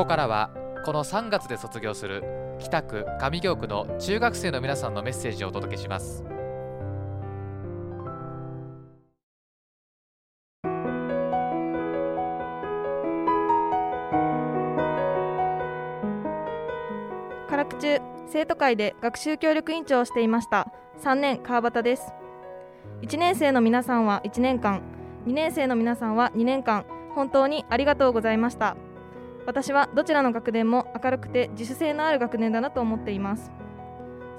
こからはこの3月で卒業する北区上京区の中学生の皆さんのメッセージをお届けします。辛口中生徒会で学習協力委員長をしていました3年川端です。1年生の皆さんは1年間2年生の皆さんは2年間本当にありがとうございました。私はどちらの学年も明るくて自主性のある学年だなと思っています。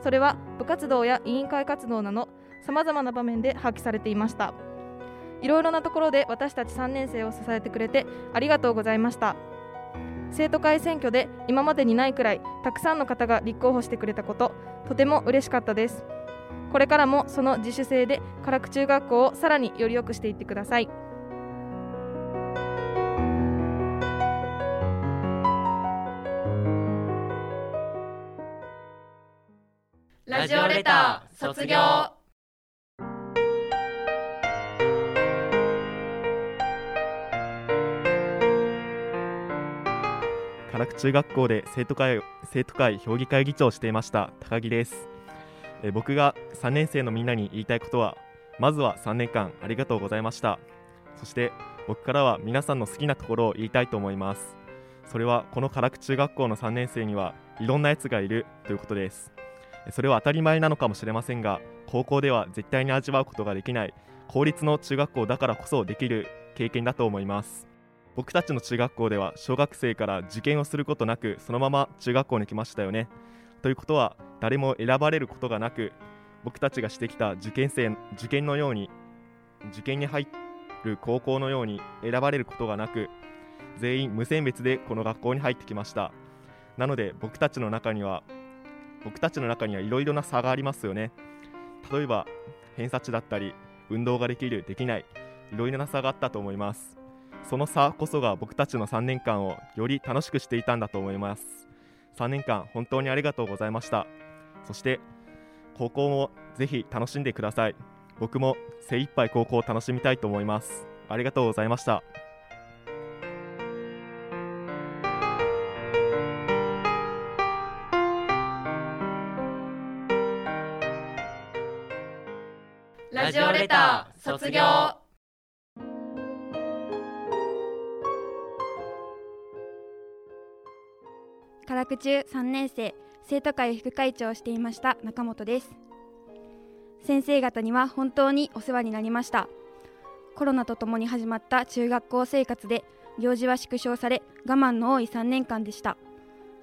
それは部活動や委員会活動などさまざまな場面で発揮されていました。いろいろなところで私たち3年生を支えてくれてありがとうございました。生徒会選挙で今までにないくらいたくさんの方が立候補してくれたこととても嬉しかったです。これからもその自主性で唐久中学校をさらにより良くしていってください。ラジオレター卒業。唐久中学校で生徒会生徒会評議会議長をしていました高木です。え僕が3年生のみんなに言いたいことはまずは3年間ありがとうございました。そして僕からは皆さんの好きなところを言いたいと思います。それはこの唐久中学校の3年生にはいろんなやつがいるということです。それは当たり前なのかもしれませんが高校では絶対に味わうことができない公立の中学校だからこそできる経験だと思います。僕たちの中学校では小学生から受験をすることなくそのまま中学校に来ましたよね。ということは誰も選ばれることがなく僕たちがしてきた受験生受験のように受験に入る高校のように選ばれることがなく全員無選別でこの学校に入ってきました。なので僕たちの中には僕たちの中にはいろいろな差がありますよね。例えば偏差値だったり運動ができるできないいろいろな差があったと思います。その差こそが僕たちの3年間をより楽しくしていたんだと思います。3年間本当にありがとうございました。そして高校もぜひ楽しんでください。僕も精一杯高校を楽しみたいと思います。ありがとうございました。ラジオレター卒業。唐久中3年生生徒会副会長をしていました中本です。先生方には本当にお世話になりました。コロナとともに始まった中学校生活で行事は縮小され我慢の多い3年間でした。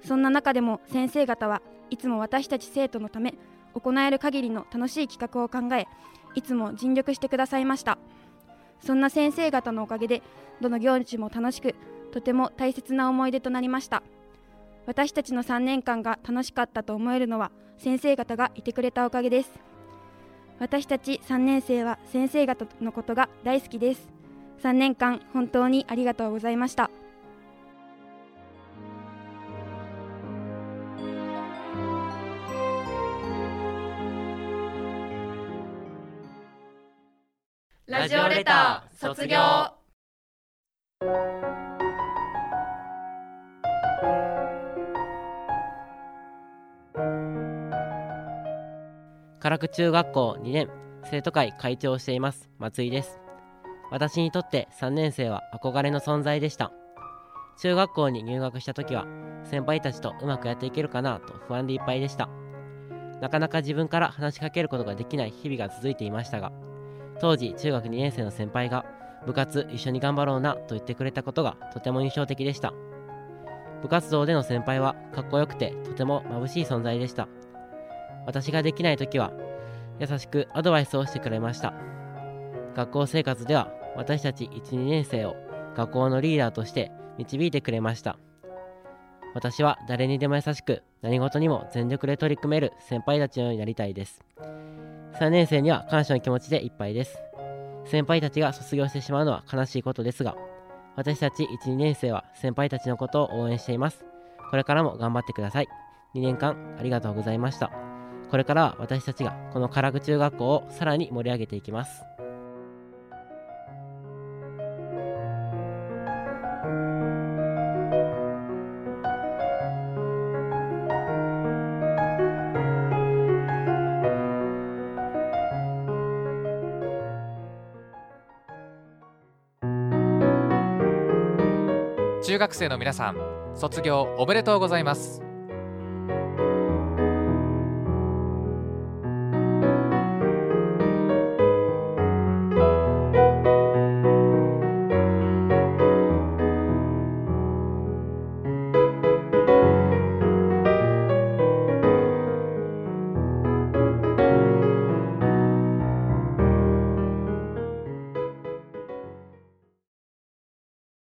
そんな中でも先生方はいつも私たち生徒のため行える限りの楽しい企画を考えいつも尽力してくださいました。そんな先生方のおかげでどの行事も楽しくとても大切な思い出となりました。私たちの3年間が楽しかったと思えるのは先生方がいてくれたおかげです。私たち3年生は先生方のことが大好きです。3年間本当にありがとうございました。ラジオレター卒業。唐久中学校2年生徒会会長をしています松井です。私にとって3年生は憧れの存在でした。中学校に入学した時は先輩たちとうまくやっていけるかなと不安でいっぱいでした。なかなか自分から話しかけることができない日々が続いていましたが当時中学2年生の先輩が部活一緒に頑張ろうなと言ってくれたことがとても印象的でした。部活動での先輩はかっこよくてとても眩しい存在でした。私ができない時は優しくアドバイスをしてくれました。学校生活では私たち12年生を学校のリーダーとして導いてくれました。私は誰にでも優しく何事にも全力で取り組める先輩たちのようになりたいです。3年生には感謝の気持ちでいっぱいです。先輩たちが卒業してしまうのは悲しいことですが私たち12年生は先輩たちのことを応援しています。これからも頑張ってください。2年間ありがとうございました。これからは私たちがこの唐久中学校をさらに盛り上げていきます。中学生の皆さん卒業おめでとうございます。